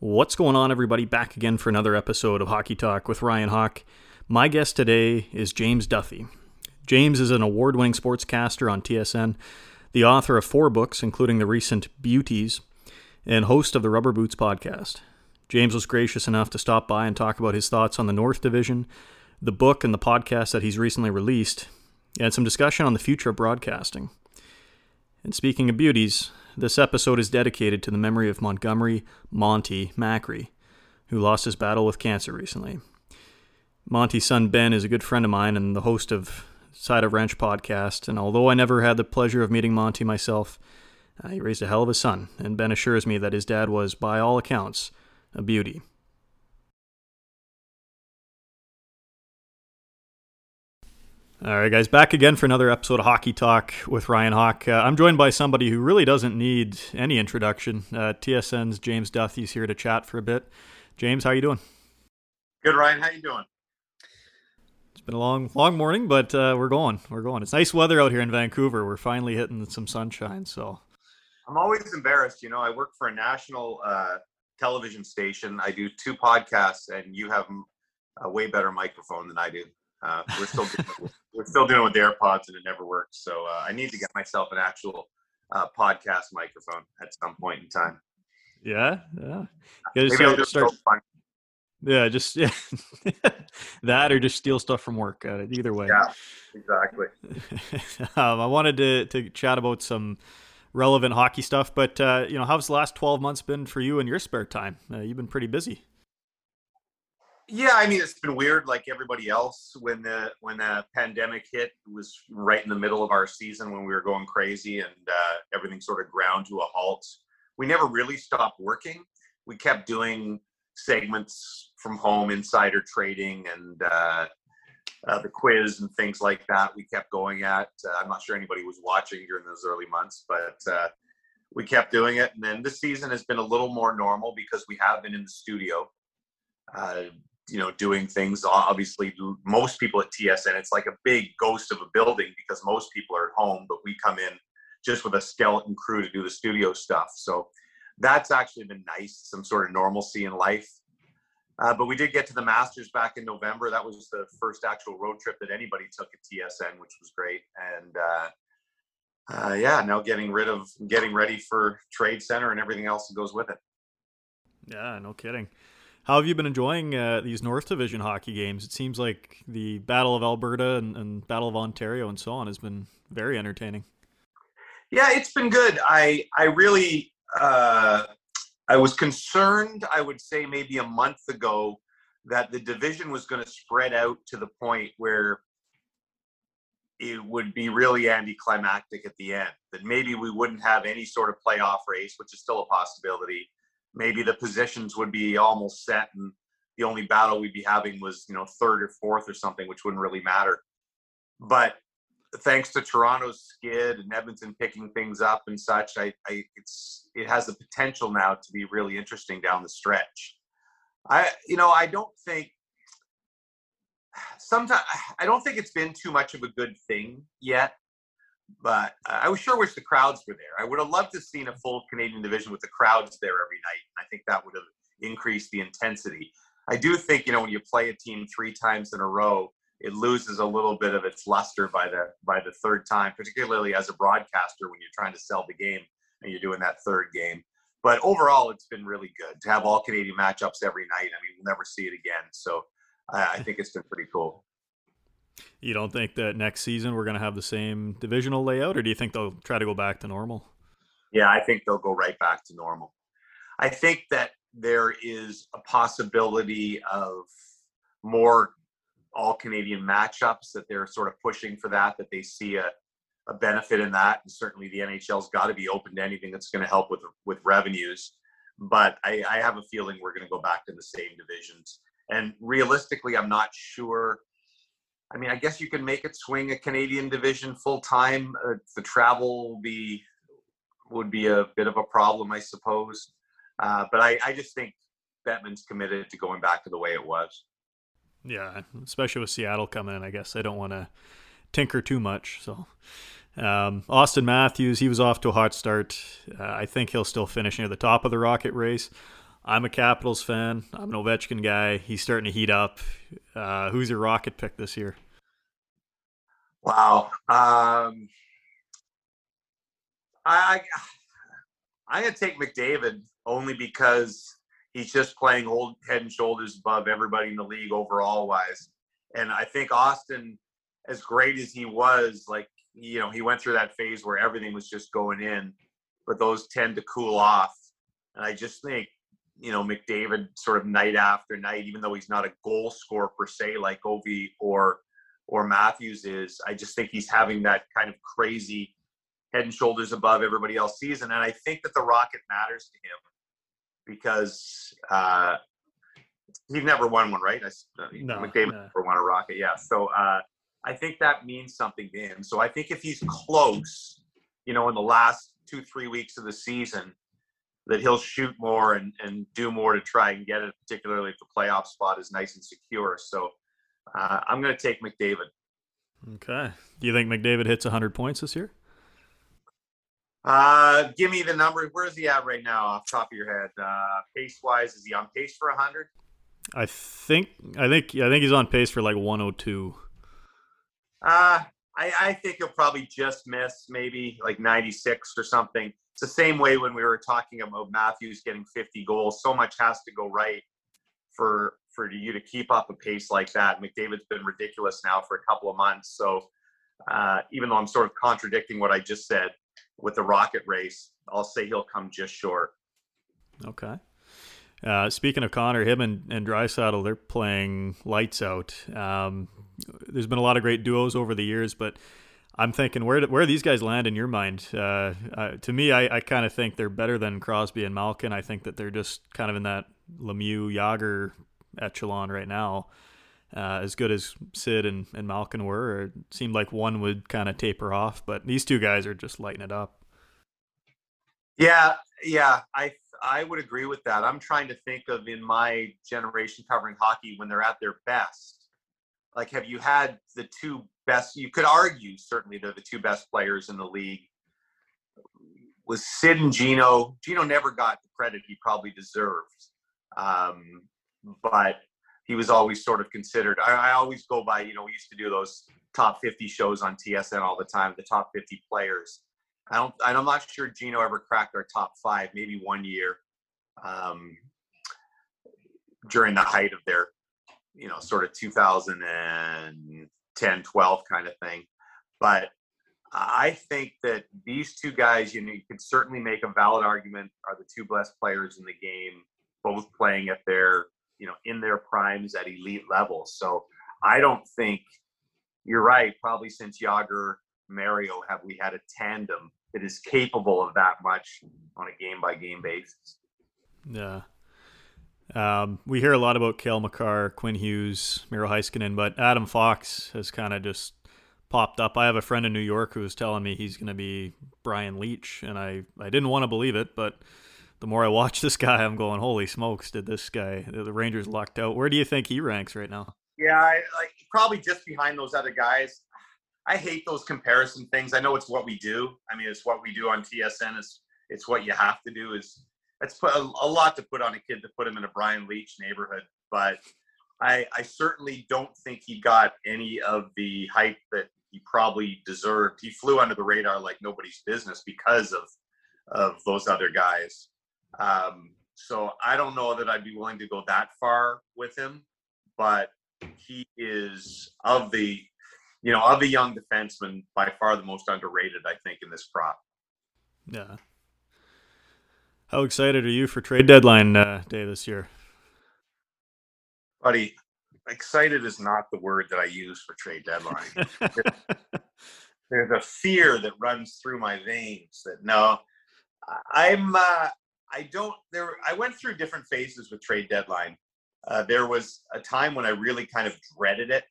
What's going on, everybody? Back again for another episode of Hockey Talk with Ryan Hawk. My guest today is James Duthie. James is an award winning sportscaster on TSN, the author of four books, including the recent Beauties, and host of the Rubber Boots podcast. James was gracious enough to stop by and talk about his thoughts on the North Division, the book, and the podcast that he's recently released, and some discussion on the future of broadcasting. And speaking of beauties, this episode is dedicated to the memory of Montgomery Monty Macri, who lost his battle with cancer recently. Monty's son Ben is a good friend of mine and the host of Side of Ranch podcast, and although I never had the pleasure of meeting Monty myself, uh, he raised a hell of a son, and Ben assures me that his dad was, by all accounts, a beauty. All right, guys, back again for another episode of Hockey Talk with Ryan Hawk. Uh, I'm joined by somebody who really doesn't need any introduction. Uh, TSN's James Duthie's here to chat for a bit. James, how you doing? Good, Ryan. How you doing? It's been a long, long morning, but uh, we're going. We're going. It's nice weather out here in Vancouver. We're finally hitting some sunshine. So I'm always embarrassed. You know, I work for a national uh, television station. I do two podcasts, and you have a way better microphone than I do. Uh, we're still doing, we're still doing with AirPods, and it never works. So uh, I need to get myself an actual uh, podcast microphone at some point in time. Yeah, yeah. Maybe start, I'll just start, yeah, just yeah. that or just steal stuff from work. Uh, either way. Yeah, exactly. um, I wanted to to chat about some relevant hockey stuff, but uh, you know, how's the last twelve months been for you in your spare time? Uh, you've been pretty busy. Yeah, I mean it's been weird, like everybody else. When the when the pandemic hit, it was right in the middle of our season when we were going crazy, and uh, everything sort of ground to a halt. We never really stopped working. We kept doing segments from home, insider trading, and uh, uh, the quiz and things like that. We kept going at. Uh, I'm not sure anybody was watching during those early months, but uh, we kept doing it. And then this season has been a little more normal because we have been in the studio uh, you know, doing things. Obviously, most people at TSN, it's like a big ghost of a building because most people are at home, but we come in just with a skeleton crew to do the studio stuff. So that's actually been nice, some sort of normalcy in life. Uh, but we did get to the Masters back in November. That was the first actual road trip that anybody took at TSN, which was great. And uh, uh, yeah, now getting rid of, getting ready for TradeCentre and everything else that goes with it. Yeah, no kidding. How have you been enjoying uh, these North Division hockey games? It seems like the Battle of Alberta and, and, Battle of Ontario and so on has been very entertaining. Yeah, it's been good. I I really uh, I was concerned. I would say maybe a month ago that the division was going to spread out to the point where it would be really anticlimactic at the end. That maybe we wouldn't have any sort of playoff race, which is still a possibility maybe the positions would be almost set and the only battle we'd be having was you know third or fourth or something which wouldn't really matter. But thanks to toronto's skid and edmonton picking things up and such i, I it's it has the potential now to be really interesting down the stretch. I you know i don't think sometimes i don't think it's been too much of a good thing yet but I was sure wish the crowds were there. I would have loved to have seen a full Canadian division with the crowds there every night. I think that would have increased the intensity. I do think you know when you play a team three times in a row, it loses a little bit of its luster by the by the third time, particularly as a broadcaster when you're trying to sell the game and you're doing that third game. But overall, it's been really good to have all Canadian matchups every night. I mean, we'll never see it again, so I think it's been pretty cool. You don't think that next season we're going to have the same divisional layout, or do you think they'll try to go back to normal? Yeah, I think they'll go right back to normal. I think that there is a possibility of more all Canadian matchups that they're sort of pushing for that, that they see a, a benefit in that. And certainly the NHL's got to be open to anything that's going to help with, with revenues. But I, I have a feeling we're going to go back to the same divisions. And realistically, I'm not sure I mean, I guess you can make it swing a Canadian division full time. Uh, the travel be would be a bit of a problem, I suppose. Uh, but I, I just think Bettman's committed to going back to the way it was. Yeah, especially with Seattle coming in, I guess they don't want to tinker too much. So, um, Auston Matthews, he was off to a hot start. Uh, I think he'll still finish near the top of the Rocket race. I'm a Capitals fan. I'm an Ovechkin guy. He's starting to heat up. Uh, who's your Rocket pick this year? Wow. Um, I I'm gonna take McDavid only because he's just playing old head and shoulders above everybody in the league overall wise. And I think Auston, as great as he was, like you know, he went through that phase where everything was just going in, but those tend to cool off. And I just think, you know, McDavid sort of night after night, even though he's not a goal scorer per se like Ovi or or Matthews is, I just think he's having that kind of crazy head and shoulders above everybody else season. And I think that the Rocket matters to him because uh, he's never won one, right? I, no, McDavid no. never won a Rocket, yeah. So uh, I think that means something to him. So I think if he's close, you know, in the last two, three weeks of the season, that he'll shoot more and, and do more to try and get it, particularly if the playoff spot is nice and secure. So uh, I'm going to take McDavid. Okay. Do you think McDavid hits 100 points this year? Uh, give me the number. Where is he at right now, off top of your head? Uh, pace wise, is he on pace for hundred? I think. I think. I think he's on pace for like 102. Uh, I, I think he'll probably just miss maybe like 96 or something. It's the same way when we were talking about Matthews getting 50 goals. So much has to go right for for you to keep up a pace like that. McDavid's been ridiculous now for a couple of months. So uh, even though I'm sort of contradicting what I just said, with the rocket race, I'll say he'll come just short. Okay. Uh, speaking of Connor, him and, and Draisaitl, they're playing lights out. Um, there's been a lot of great duos over the years, but I'm thinking where where these guys land in your mind? Uh, uh, to me, I, I kind of think they're better than Crosby and Malkin. I think that they're just kind of in that Lemieux Jagr echelon right now. Uh, as good as Sid and, and Malkin were, it seemed like one would kind of taper off, but these two guys are just lighting it up. Yeah, yeah, I I would agree with that. I'm trying to think of in my generation covering hockey when they're at their best. Like, have you had the two best? You could argue certainly they're the two best players in the league. Was Sid and Gino? Gino never got the credit he probably deserved, um, but he was always sort of considered. I, I, always go by, you know, we used to do those top 50 shows on TSN all the time, the top 50 players. I don't, I'm not sure Gino ever cracked our top five, maybe one year um, during the height of their, you know, sort of 2010, 12 kind of thing. But I think that these two guys, you know, you could certainly make a valid argument are the two best players in the game, both playing at their you know in their primes at elite levels. So I don't think you're right. Probably since Jagr, Mario have we had a tandem that is capable of that much on a game by game basis. Yeah. Um, we hear a lot about Cale Makar, Quinn Hughes, Miro Heiskanen, but Adam Fox has kind of just popped up. I have a friend in New York who was telling me he's going to be Brian Leetch, and I, I didn't want to believe it, but the more I watch this guy, I'm going, holy smokes, did this guy, the Rangers lucked out. Where do you think he ranks right now? Yeah, I, like probably just behind those other guys. I hate those comparison things. I know it's what we do. I mean, it's what we do on TSN. It's it's what you have to do. Is it's put a, a lot to put on a kid to put him in a Brian Leetch neighborhood. But I, I certainly don't think he got any of the hype that he probably deserved. He flew under the radar like nobody's business because of of those other guys. Um, so I don't know that I'd be willing to go that far with him, but he is of the, you know, of the young defensemen by far the most underrated, I think, in this crop. Yeah. How excited are you for trade deadline uh, day this year? Buddy, excited is not the word that I use for trade deadline. There's a fear that runs through my veins that no, I'm uh, I don't there I went through different phases with trade deadline. Uh, there was a time when I really kind of dreaded it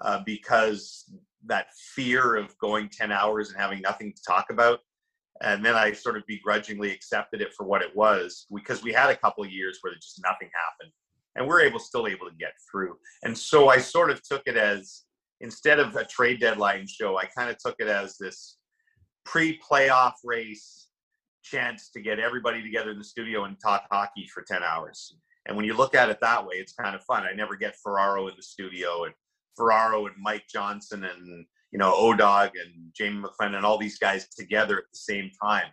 uh, because that fear of going 10 hours and having nothing to talk about. And then I sort of begrudgingly accepted it for what it was because we had a couple years where just nothing happened and we're able still able to get through. And so I sort of took it as instead of a trade deadline show, I kind of took it as this pre-playoff race chance to get everybody together in the studio and talk hockey for 10 hours. And when you look at it that way, it's kind of fun. I never get Ferraro in the studio and Ferraro and Mike Johnson and you know Odog and Jamie McLennan and all these guys together at the same time.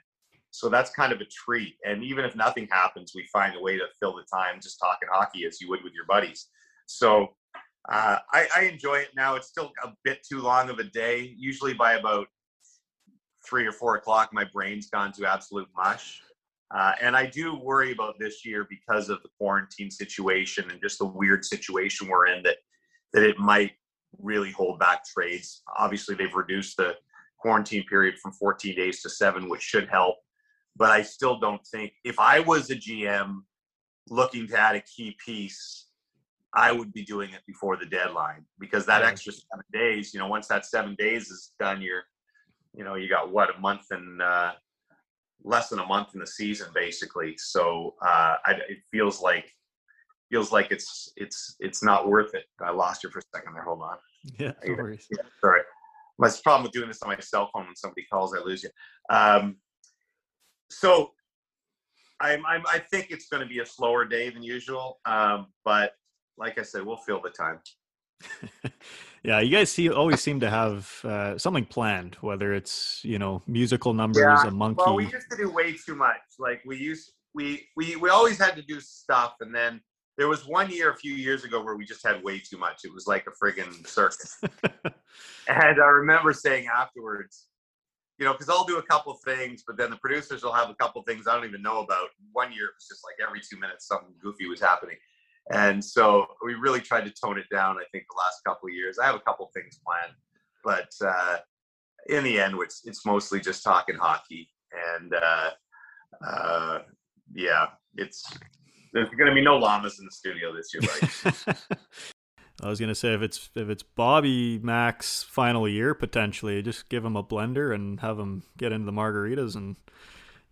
So that's kind of a treat. And even if nothing happens, we find a way to fill the time just talking hockey as you would with your buddies. So uh, I, I enjoy it now. It's still a bit too long of a day. Usually by about three or four o'clock, my brain's gone to absolute mush. Uh, and I do worry about this year because of the quarantine situation and just the weird situation we're in that that it might really hold back trades. Obviously, they've reduced the quarantine period from 14 days to seven, which should help. But I still don't think if I was a GM looking to add a key piece, I would be doing it before the deadline because that extra seven days, you know, once that seven days is done, you're, you know, you got what a month and uh, less than a month in the season basically. So uh, I, it feels like feels like it's it's it's not worth it. I lost you for a second there. Hold on. Yeah, no worries. Yeah, sorry. My problem with doing this on my cell phone when somebody calls, I lose you. Um, so I'm, I'm, i think it's going to be a slower day than usual, um, but like I said, we'll fill the time. yeah, you guys see always seem to have uh, something planned, whether it's you know musical numbers, yeah. a monkey. Well, we used to do way too much. Like we used we we we always had to do stuff, and then there was one year a few years ago where we just had way too much. It was like a friggin' circus. and I remember saying afterwards, you know, because I'll do a couple things, but then the producers will have a couple things I don't even know about. One year it was just like every two minutes something goofy was happening. And so we really tried to tone it down, I think, the last couple of years. I have a couple things planned, but uh, in the end, it's, it's mostly just talking hockey. And uh, uh, yeah, it's there's going to be no llamas in the studio this year, buddy. I was gonna say if it's if it's Bobby Mac's final year potentially, just give him a blender and have him get into the margaritas, and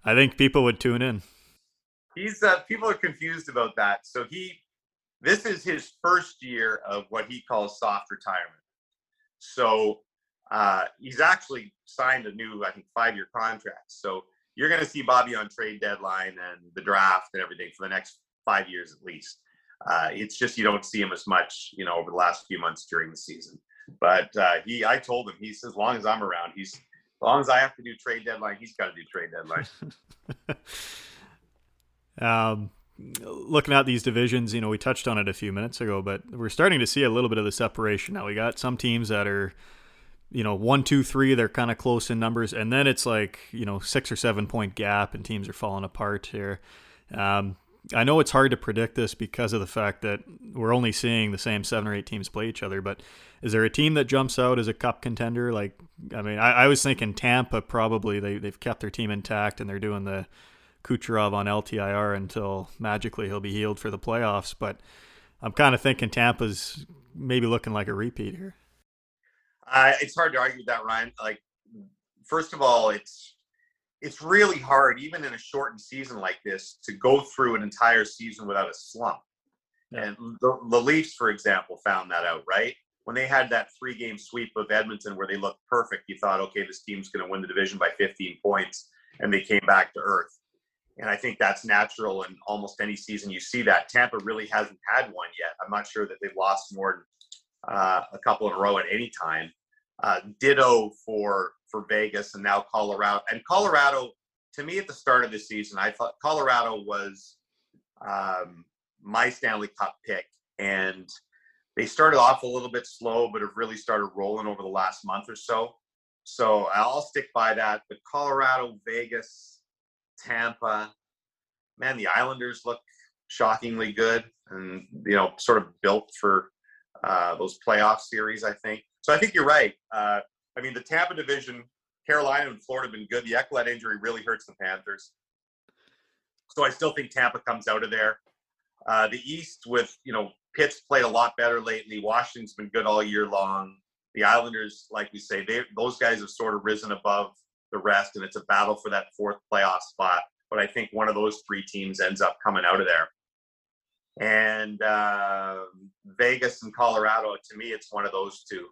I think people would tune in. He's uh, people are confused about that. So he, this is his first year of what he calls soft retirement. So uh, he's actually signed a new, I think, five year contract. So you're going to see Bobby on trade deadline and the draft and everything for the next five years at least. Uh, it's just you don't see him as much, you know, over the last few months during the season. But uh, he, I told him, he's as long as I'm around, he's as long as I have to do trade deadline, he's got to do trade deadline. um, looking at these divisions, you know, we touched on it a few minutes ago, but we're starting to see a little bit of the separation now. We got some teams that are, you know, one, two, three, they're kind of close in numbers, and then it's like, you know, six or seven point gap, and teams are falling apart here. Um, I know it's hard to predict this because of the fact that we're only seeing the same seven or eight teams play each other. But is there a team that jumps out as a cup contender? Like, I mean, I, I was thinking Tampa probably. They they've kept their team intact and they're doing the Kucherov on LTIR until magically he'll be healed for the playoffs. But I'm kind of thinking Tampa's maybe looking like a repeat here. Uh, it's hard to argue that, Ryan. Like, first of all, it's it's really hard, even in a shortened season like this, to go through an entire season without a slump. Yeah. And the, the Leafs, for example, found that out, right? When they had that three game sweep of Edmonton where they looked perfect, you thought, okay, this team's going to win the division by 15 points. And they came back to earth. And I think that's natural in almost any season you see that. Tampa really hasn't had one yet. I'm not sure that they've lost more than uh, a couple in a row at any time. Uh, ditto for for Vegas and now Colorado. And Colorado, to me, at the start of the season, I thought Colorado was um, my Stanley Cup pick, and they started off a little bit slow, but have really started rolling over the last month or so. So I'll stick by that. But Colorado, Vegas, Tampa, man, the Islanders look shockingly good, and you know, sort of built for uh, those playoff series. I think. So I think you're right. Uh, I mean, the Tampa division, Carolina and Florida have been good. The Ekblad injury really hurts the Panthers. So I still think Tampa comes out of there. Uh, the East with, you know, Pitt's played a lot better lately. Washington's been good all year long. The Islanders, like we say, they those guys have sort of risen above the rest, and it's a battle for that fourth playoff spot. But I think one of those three teams ends up coming out of there. And uh, Vegas and Colorado, to me, it's one of those two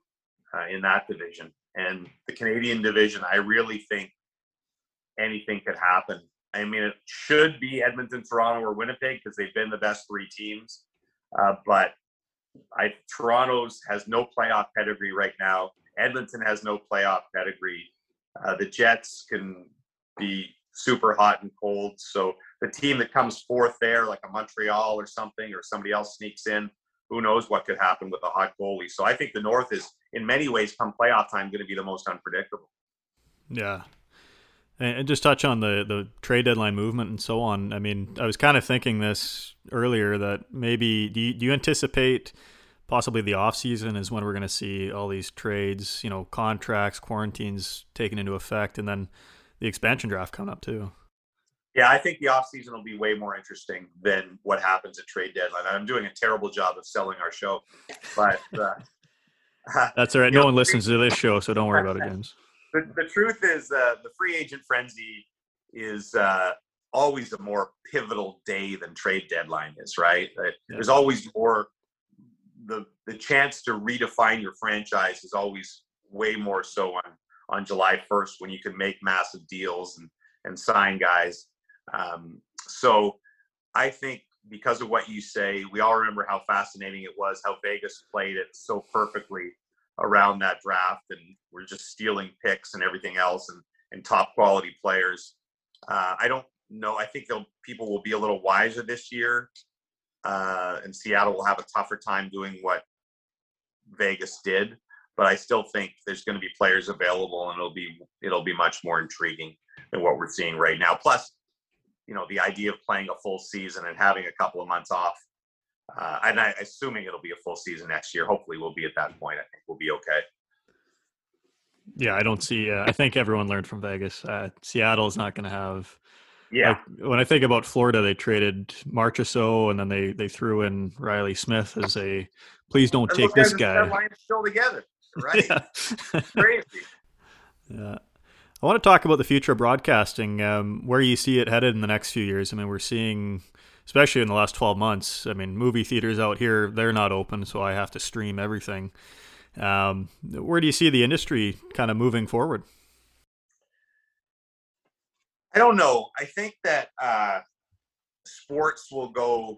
uh, in that division. And the Canadian division, I really think anything could happen. I mean, it should be Edmonton, Toronto, or Winnipeg because they've been the best three teams. Uh, but I Toronto's has no playoff pedigree right now. Edmonton has no playoff pedigree. Uh, the Jets can be super hot and cold. So the team that comes fourth there, like a Montreal or something, or somebody else sneaks in, who knows what could happen with a hot goalie. So I think the North is, in many ways, come playoff time, going to be the most unpredictable. Yeah. And just touch on the, the trade deadline movement and so on. I mean, I was kind of thinking this earlier that maybe do you, do you anticipate possibly the off season is when we're going to see all these trades, you know, contracts, quarantines taken into effect, and then the expansion draft coming up too. Yeah, I think the off season will be way more interesting than what happens at trade deadline. I'm doing a terrible job of selling our show, but uh, that's all right. No know, one listens to this show, so don't worry about it, James. The, the truth is, uh, the free agent frenzy is uh, always a more pivotal day than trade deadline is. Right? There's always more the the chance to redefine your franchise is always way more so on on July 1st when you can make massive deals and, and sign guys. Um, so I think because of what you say, we all remember how fascinating it was, how Vegas played it so perfectly around that draft, and we're just stealing picks and everything else and, and top quality players. Uh, I don't know. I think people will be a little wiser this year, uh, and Seattle will have a tougher time doing what Vegas did but I still think there's going to be players available, and it'll be it'll be much more intriguing than what we're seeing right now. Plus, you know, the idea of playing a full season and having a couple of months off, uh, and I assuming it'll be a full season next year. Hopefully, we'll be at that point. I think we'll be okay. Yeah, I don't see. Uh, I think everyone learned from Vegas. Uh, Seattle is not going to have. Yeah. Like, when I think about Florida, they traded Marchessault, and then they they threw in Reilly Smith as a please don't and take this guy. Still together right? Yeah. Crazy. Yeah. I want to talk about the future of broadcasting, um, where you see it headed in the next few years. I mean, we're seeing, especially in the last 12 months, I mean, movie theaters out here, they're not open, so I have to stream everything. Um, where do you see the industry kind of moving forward? I don't know. I think that uh, sports will go,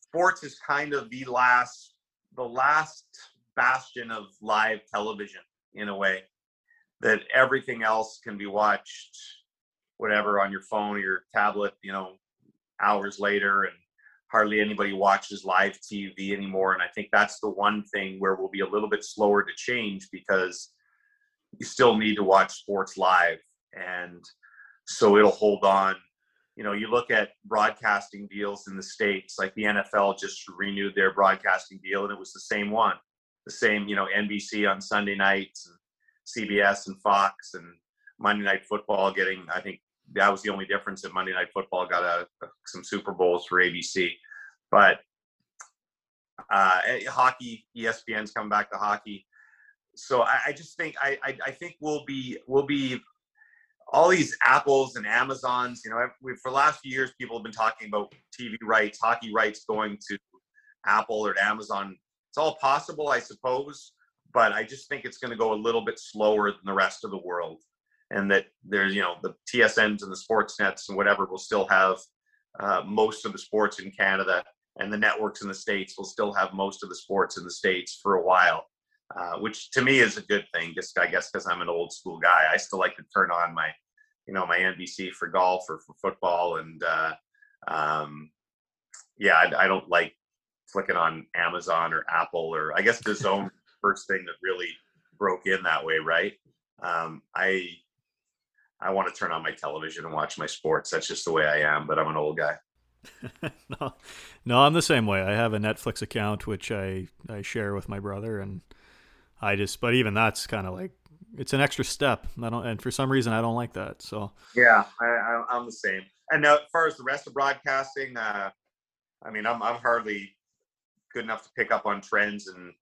sports is kind of the last, the last bastion of live television in a way that everything else can be watched whatever on your phone or your tablet you know hours later and hardly anybody watches live tv anymore. And i think that's the one thing where we'll be a little bit slower to change because you still need to watch sports live. And so it'll hold on. You know you look at broadcasting deals in the states like the nfl just renewed their broadcasting deal and it was the same one. The same, you know, NBC on Sunday nights, and CBS and Fox, and Monday Night Football getting. I think that was the only difference that Monday Night Football got a, some Super Bowls for ABC, but uh, eh, hockey, ESPN's coming back to hockey. So I, I just think I, I, I think we'll be we'll be all these apples and amazons you know we, for the last few years people have been talking about tv rights hockey rights going to apple or to amazon it's all possible, I suppose, but I just think it's going to go a little bit slower than the rest of the world. And that there's, you know, the TSNs and the sports nets and whatever will still have uh, most of the sports in Canada, and the networks in the States will still have most of the sports in the States for a while. Uh, which to me is a good thing. Just I guess because I'm an old school guy, I still like to turn on my, you know, my NBC for golf or for football, and uh, um, yeah, I, I, don't like flicking on Amazon or Apple or I guess DAZN first thing that really broke in that way, right? Um, I I want to turn on my television and watch my sports. That's just the way I am. But I'm an old guy. no, no, I'm the same way. I have a Netflix account which I I share with my brother, and I just. But even that's kind of like it's an extra step. I don't, and for some reason I don't like that. So yeah, I, am the same. And now, as far as the rest of broadcasting, uh, I mean, I'm I'm hardly good enough to pick up on trends. And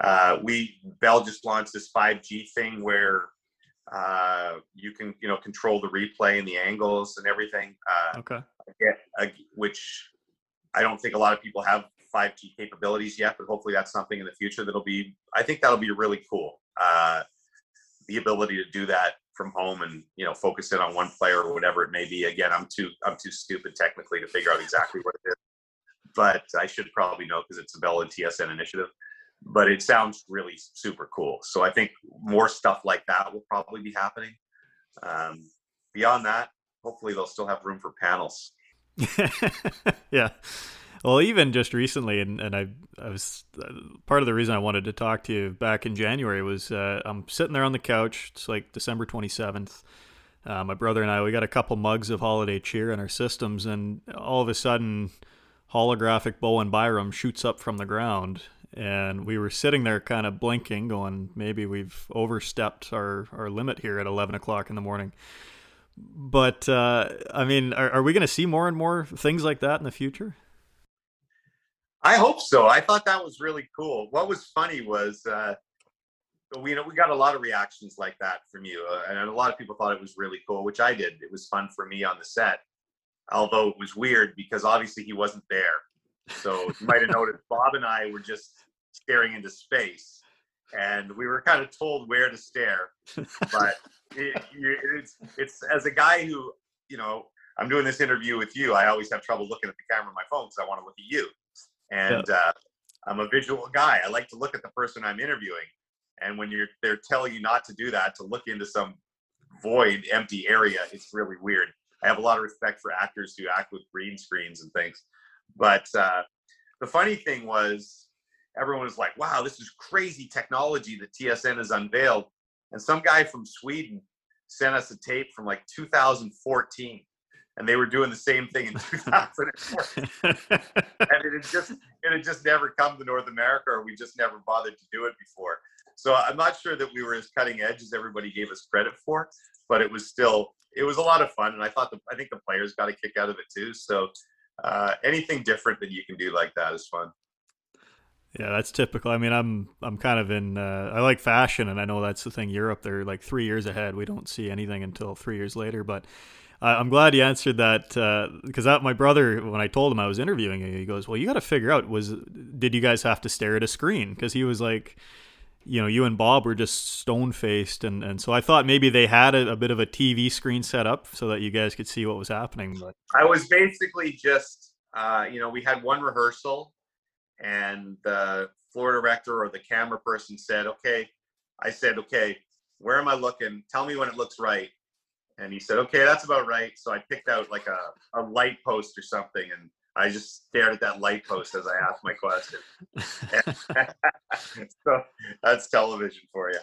uh, we Bell just launched this 5G thing where uh, you can you know control the replay and the angles and everything. Uh, okay. Get, which I don't think a lot of people have 5G capabilities yet, but hopefully that's something in the future that'll be. I think that'll be really cool. Uh, the ability to do that from home and you know focus in on one player or whatever it may be. Again, I'm too I'm too stupid technically to figure out exactly what it is, but I should probably know because it's a Bell and TSN initiative. But it sounds really super cool. So I think more stuff like that will probably be happening. Um, beyond that, hopefully they'll still have room for panels. yeah. Well, even just recently, and, and I, I was uh, part of the reason I wanted to talk to you back in January was uh, I'm sitting there on the couch. It's like December 27th. Uh, my brother and I, we got a couple mugs of holiday cheer in our systems, and all of a sudden, holographic Bowen Byram shoots up from the ground. And we were sitting there kind of blinking, going, maybe we've overstepped our, our limit here at 11 o'clock in the morning. But, uh, I mean, are, are we going to see more and more things like that in the future? I hope so. I thought that was really cool. What was funny was uh, we you know we got a lot of reactions like that from you, uh, and a lot of people thought it was really cool, which I did. It was fun for me on the set, although it was weird because obviously he wasn't there. So you might have noticed Bob and I were just staring into space, and we were kind of told where to stare. But it, it's it's as a guy who you know I'm doing this interview with you, I always have trouble looking at the camera on my phone because I want to look at you and yeah. uh, I'm a visual guy. I like to look at the person I'm interviewing, and when you're they're telling you not to do that, to look into some void, empty area, it's really weird. I have a lot of respect for actors who act with green screens and things, but uh, the funny thing was, everyone was like, "Wow, this is crazy technology that TSN has unveiled," and some guy from Sweden sent us a tape from like 2014 and they were doing the same thing in 2014 and it had just it had just never come to North America, or we just never bothered to do it before. So I'm not sure that we were as cutting edge as everybody gave us credit for, but it was still it was a lot of fun, and I thought the I think the players got a kick out of it too. So uh, anything different that you can do like that is fun. Yeah, that's typical. I mean, I'm I'm kind of in. Uh, I like fashion, and I know that's the thing. Europe, they're like three years ahead. We don't see anything until three years later. But I'm glad you answered that because uh, my brother, when I told him I was interviewing you, he goes, "Well, you got to figure out was did you guys have to stare at a screen?" Because he was like, you know, you and Bob were just stone faced, and and so I thought maybe they had a, a, bit of a TV screen set up so that you guys could see what was happening. But I was basically just, uh, you know, we had one rehearsal, and the floor director or the camera person said, "Okay," I said, "Okay, where am I looking? Tell me when it looks right." And he said, okay, that's about right. So I picked out like a, a light post or something and I just stared at that light post as I asked my question. so that's television for you.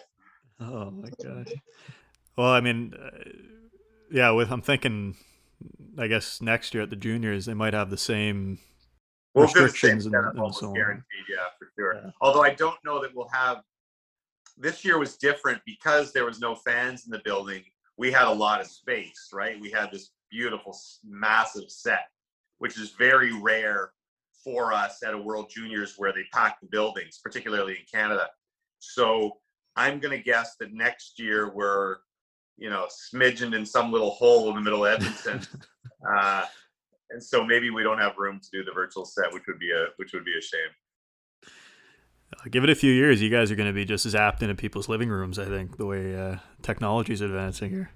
Oh my gosh. Well, I mean, uh, yeah, with I'm thinking, I guess next year at the juniors they might have the same well, restrictions and, and so on. Guaranteed, yeah, for sure. Yeah. Although I don't know that we'll have. This year was different because there was no fans in the building we had a lot of space, right? We had this beautiful, massive set, which is very rare for us at a World Juniors where they pack the buildings, particularly in Canada. So I'm going to guess that next year we're, you know, smidgened in some little hole in the middle of Edmonton. uh, and so maybe we don't have room to do the virtual set, which would be a which would be a shame. Give it a few years, you guys are going to be just as apt into people's living rooms. I think the way uh, technology is advancing here.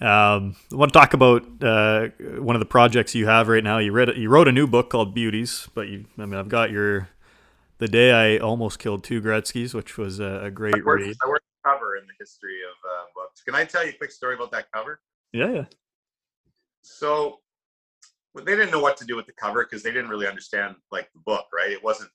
Um, I want to talk about uh, one of the projects you have right now. You read you wrote a new book called Beauties, but you, I mean, I've got your the day I almost killed two Gretzky's, which was a, a great I worked, read. I worked cover in the history of uh, books. Can I tell you a quick story about that cover? Yeah, yeah. So they didn't know what to do with the cover because they didn't really understand like the book, right? It wasn't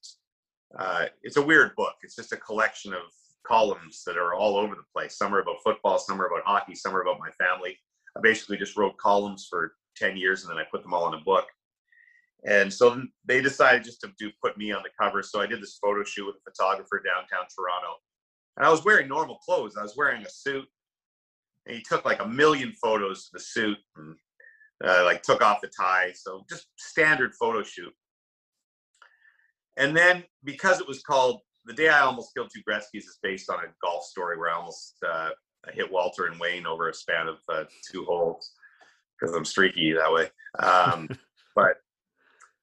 uh, it's a weird book. It's just a collection of columns that are all over the place. Some are about football, some are about hockey, some are about my family. I basically just wrote columns for 10 years and then I put them all in a book. And so they decided just to do put me on the cover. So I did this photo shoot with a photographer downtown Toronto. And I was wearing normal clothes. I was wearing a suit. And he took like a million photos of the suit and uh, like took off the tie. So just standard photo shoot. And then because it was called The Day I Almost Killed Two Gretzky's is based on a golf story where I almost uh, hit Walter and Wayne over a span of uh, two holes because I'm streaky that way. Um, but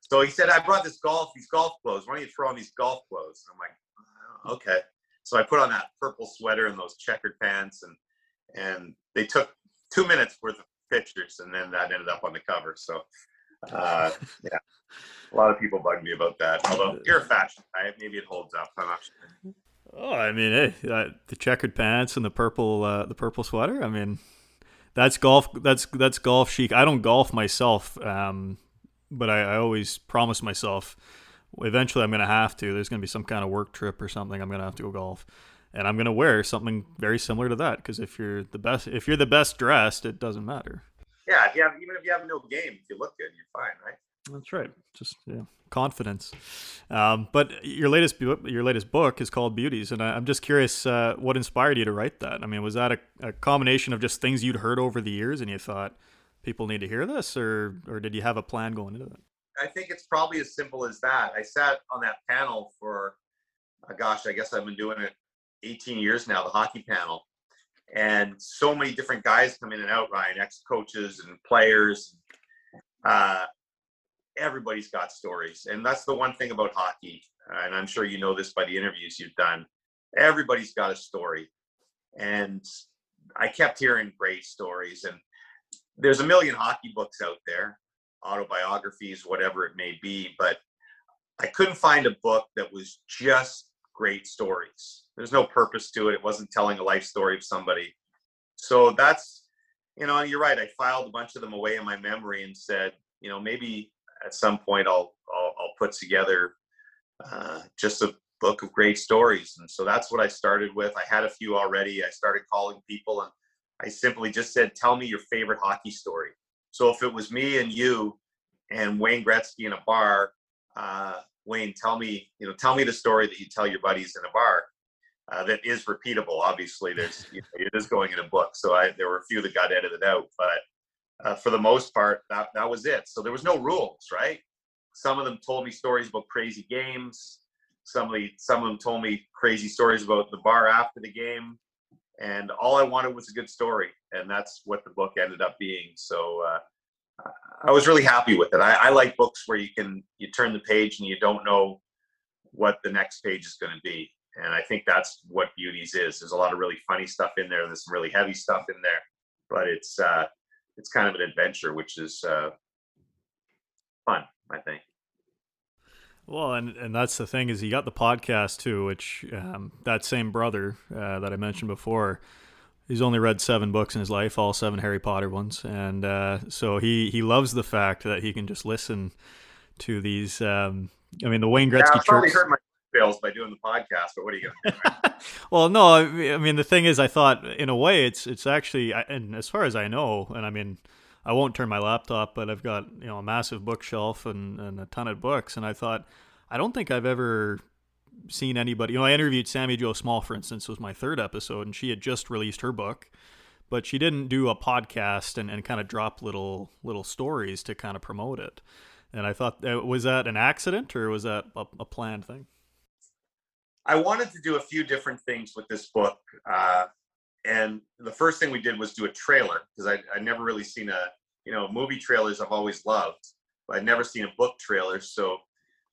so he said, I brought this golf, these golf clothes. Why don't you throw on these golf clothes? I'm like, oh, okay. So I put on that purple sweater and those checkered pants and and they took two minutes worth of pictures, and then that ended up on the cover. So, uh, yeah, a lot of people bug me about that. Although you're a fashion guy, maybe it holds up. I'm not sure. Oh, I mean, hey, uh, the checkered pants and the purple, uh, the purple sweater. I mean, that's golf. That's that's golf chic. I don't golf myself, um, but I, I always promise myself eventually I'm going to have to. There's going to be some kind of work trip or something. I'm going to have to go golf, and I'm going to wear something very similar to that because if you're the best, if you're the best dressed, it doesn't matter. Yeah, if you have, even if you have no game, if you look good, you're fine, right? That's right. Just yeah, confidence. Um, but your latest your latest book is called Beauties, and I, am just curious uh, what inspired you to write that. I mean, was that a, a combination of just things you'd heard over the years, and you thought people need to hear this, or or did you have a plan going into it? I think it's probably as simple as that. I sat on that panel for, uh, gosh, I guess I've been doing it 18 years now, the hockey panel. And so many different guys come in and out, Ryan, ex coaches and players. Uh, everybody's got stories. And that's the one thing about hockey. And I'm sure you know this by the interviews you've done. Everybody's got a story. And I kept hearing great stories. And there's a million hockey books out there autobiographies, whatever it may be. But I couldn't find a book that was just great stories. There's no purpose to it. It wasn't telling a life story of somebody. So that's, you know, you're right. I filed a bunch of them away in my memory and said, you know, maybe at some point I'll I'll, I'll put together uh, just a book of great stories. And so that's what I started with. I had a few already. I started calling people and I simply just said, tell me your favorite hockey story. So if it was me and you and Wayne Gretzky in a bar, uh, Wayne, tell me, you know, tell me the story that you tell your buddies in a bar uh, that is repeatable. Obviously, there's you know, it is going in a book, so I, there were a few that got edited out, but uh, for the most part, that that was it. So there was no rules, right? Some of them told me stories about crazy games. Some of the, some of them told me crazy stories about the bar after the game and all I wanted was a good story, and that's what the book ended up being. So uh, I was really happy with it. I, I, like books where you can you turn the page and you don't know what the next page is going to be, and I think that's what Beauties is. There's a lot of really funny stuff in there. There's some really heavy stuff in there, but it's uh, it's kind of an adventure, which is uh, fun, I think. Well, and and that's the thing is he got the podcast too, which um, that same brother uh, that I mentioned before, he's only read seven books in his life, all seven Harry Potter ones, and uh, so he he loves the fact that he can just listen to these. Um, I mean, the Wayne Gretzky. Yeah, I probably heard my fails by doing the podcast, but what are you going to do? well, no, I mean the thing is, I thought in a way it's it's actually, and as far as I know, and I mean. I won't turn my laptop, but I've got you know a massive bookshelf and, and a ton of books, and I thought I don't think I've ever seen anybody. You know, I interviewed Sami Jo Small, for instance, was my third episode, and she had just released her book, but she didn't do a podcast and, and kind of drop little little stories to kind of promote it. And I thought, uh, was that an accident or was that a, a planned thing? I wanted to do a few different things with this book. Uh, and the first thing we did was do a trailer because I I never really seen a you know movie trailers I've always loved, but I'd never seen a book trailer. So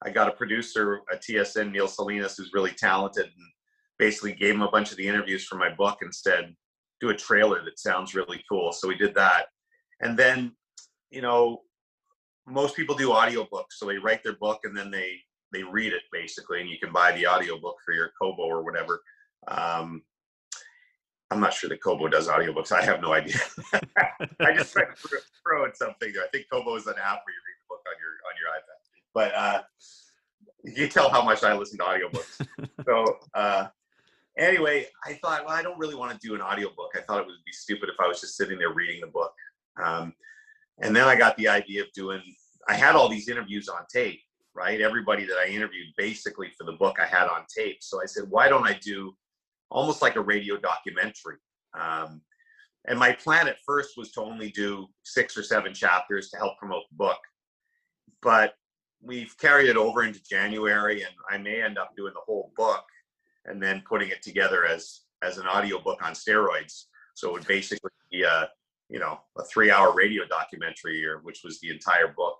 I got a producer at TSN, Neil Salinas, who's really talented, and basically gave him a bunch of the interviews for my book and said, "Do a trailer that sounds really cool." So we did that, and then you know most people do audiobooks so they write their book and then they they read it basically and you can buy the audiobook for your kobo or whatever um, I'm not sure that Kobo does audiobooks. I have no idea. I just tried to throw in something there. I think Kobo is an app where you read the book on your on your iPad. But uh, you tell how much I listen to audiobooks. so uh, anyway, I thought, well, I don't really want to do an audiobook. I thought it would be stupid if I was just sitting there reading the book. Um, and then I got the idea of doing. I had all these interviews on tape, right? Everybody that I interviewed basically for the book I had on tape. So I said, why don't I do almost like a radio documentary. Um, and my plan at first was to only do six or seven chapters to help promote the book. But we've carried it over into January, and I may end up doing the whole book and then putting it together as as an audio book on steroids. So it would basically be a you know a three hour radio documentary, or which was the entire book.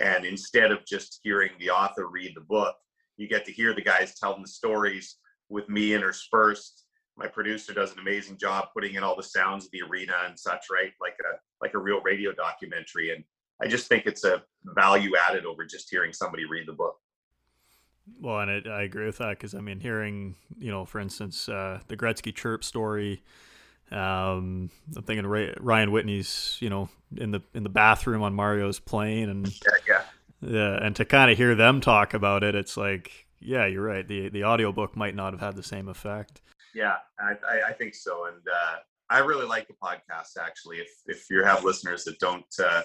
And instead of just hearing the author read the book, you get to hear the guys telling the stories with me interspersed. my producer does an amazing job putting in all the sounds of the arena and such, right? Like a like a real radio documentary. And I just think it's a value added over just hearing somebody read the book. Well, and it, I agree with that because I mean, hearing you know, for instance, uh, the Gretzky chirp story. Um, I'm thinking Ryan Whitney's, you know, in the in the bathroom on Mario's plane, and yeah, yeah, yeah, and to kind of hear them talk about it, it's like, yeah, you're right. the The audiobook might not have had the same effect. Yeah, I, I, I think so, and uh, I really like the podcast. Actually, if if you have listeners that don't uh,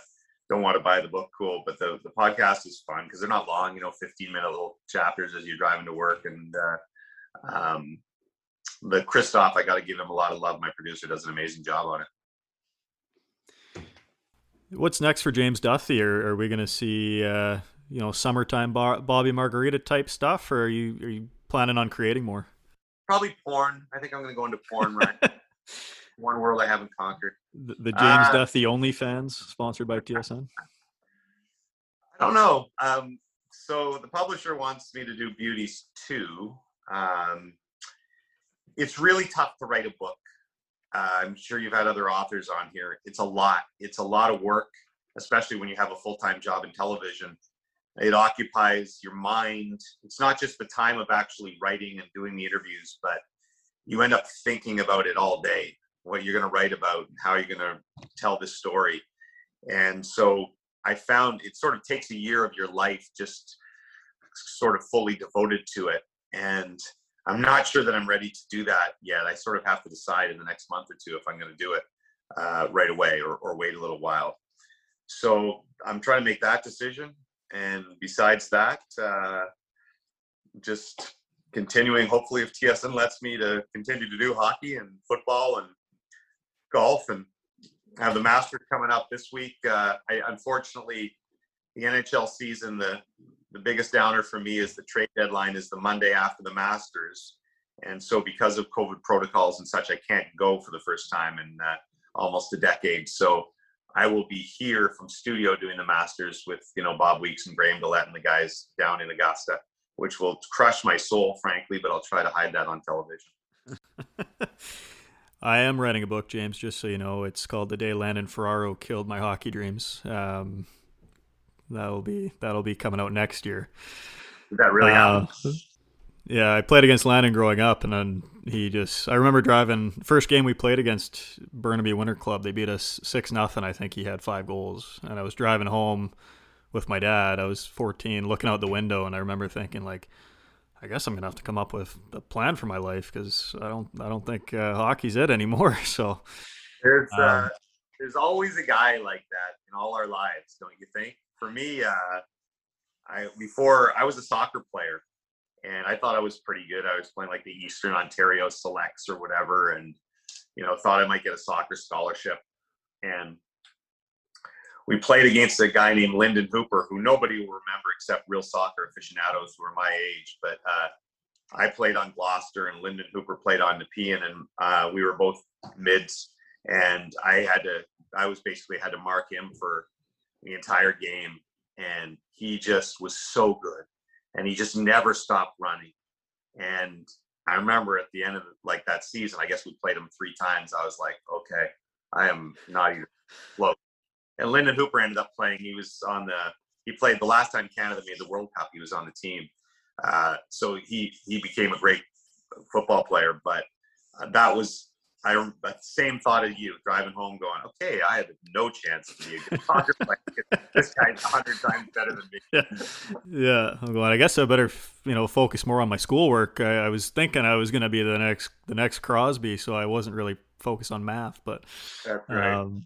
don't want to buy the book, cool. But the, the podcast is fun because they're not long, you know, 15 minute little chapters as you're driving to work. And uh, um, the Christoph, I got to give him a lot of love. My producer does an amazing job on it. What's next for James Duthie? Are, are we going to see, uh, you know, summertime Bobby Margarita type stuff, or are you are you planning on creating more? Probably porn. I think I'm going to go into porn right. one world I haven't conquered. The, the James uh, Duthie OnlyFans, sponsored by TSN. I don't know. Um, so the publisher wants me to do beauties too. Um, it's really tough to write a book. Uh, I'm sure you've had other authors on here. It's a lot. It's a lot of work, especially when you have a full time job in television. It occupies your mind. It's not just the time of actually writing and doing the interviews, but you end up thinking about it all day what you're going to write about and how you're going to tell this story. And so I found it sort of takes a year of your life just sort of fully devoted to it. And I'm not sure that I'm ready to do that yet. I sort of have to decide in the next month or two if I'm going to do it uh, right away or, or wait a little while. So I'm trying to make that decision. And besides that, uh, just continuing, hopefully, if TSN lets me to continue to do hockey and football and golf and have the Masters coming up this week. Uh, I unfortunately the NHL season the the biggest downer for me is the trade deadline is the Monday after the Masters, and so because of COVID protocols and such, I can't go for the first time in uh, almost a decade. So I will be here from studio doing the Masters with you know Bob Weeks and Graham DeLaet and the guys down in Augusta, which will crush my soul, frankly. But I'll try to hide that on television. I am writing a book, James. Just so you know, it's called "The Day Landon Ferraro Killed My Hockey Dreams." Um, that'll be that'll be coming out next year. That really uh, Yeah, I played against Landon growing up, and then he just. I remember driving first game we played against Burnaby Winter Club. They beat us six nothing. I think he had five goals, and I was driving home with my dad. I was 14, looking out the window, and I remember thinking like I guess I'm gonna have to come up with a plan for my life because I don't I don't think uh, hockey's it anymore. So there's uh, um, there's always a guy like that in all our lives, don't you think? For me, uh, I before I was a soccer player, and I thought I was pretty good. I was playing like the Eastern Ontario Selects or whatever, and you know thought I might get a soccer scholarship. And we played against a guy named Lyndon Hooper, who nobody will remember except real soccer aficionados who are my age. But uh, I played on Gloucester, and Lyndon Hooper played on Nepean, and uh, we were both mids. And I had to, I was basically had to mark him for the entire game, and he just was so good, and he just never stopped running. And I remember at the end of like that season, I guess we played him three times. I was like, okay, I am not even close and Lyndon Hooper ended up playing. He was on the he played the last time Canada made the World Cup. He was on the team, uh, so he he became a great football player. But uh, that was I the same thought as you driving home, going, okay, I have no chance to be a good player. this guy's a hundred times better than me. Yeah, yeah. I'm going. I guess I better you know focus more on my schoolwork. I, I was thinking I was going to be the next the next Crosby, so I wasn't really focused on math. But that's right. Um,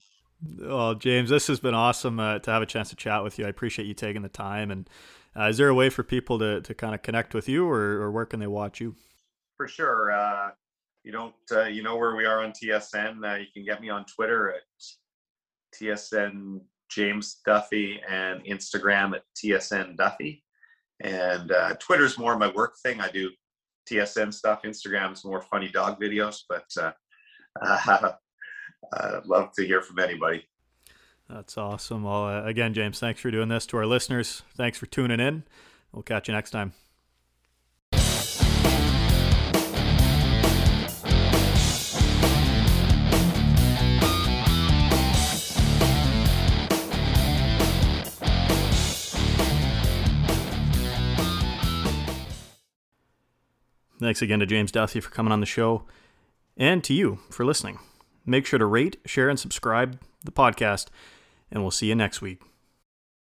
well, James, this has been awesome uh, to have a chance to chat with you. I appreciate you taking the time. And uh, is there a way for people to, to kind of connect with you, or, or where can they watch you? For sure. Uh, you don't, uh, you know where we are on TSN. Uh, you can get me on Twitter at TSN James Duthie and Instagram at TSN Duthie. And uh, Twitter's more my work thing. I do TSN stuff. Instagram's more funny dog videos, but I'd love to hear from anybody. That's awesome. Well, uh, again, James, thanks for doing this. To our listeners, thanks for tuning in. We'll catch you next time. Thanks again to James Duthie for coming on the show and to you for listening. Make sure to rate, share, and subscribe the podcast, and we'll see you next week.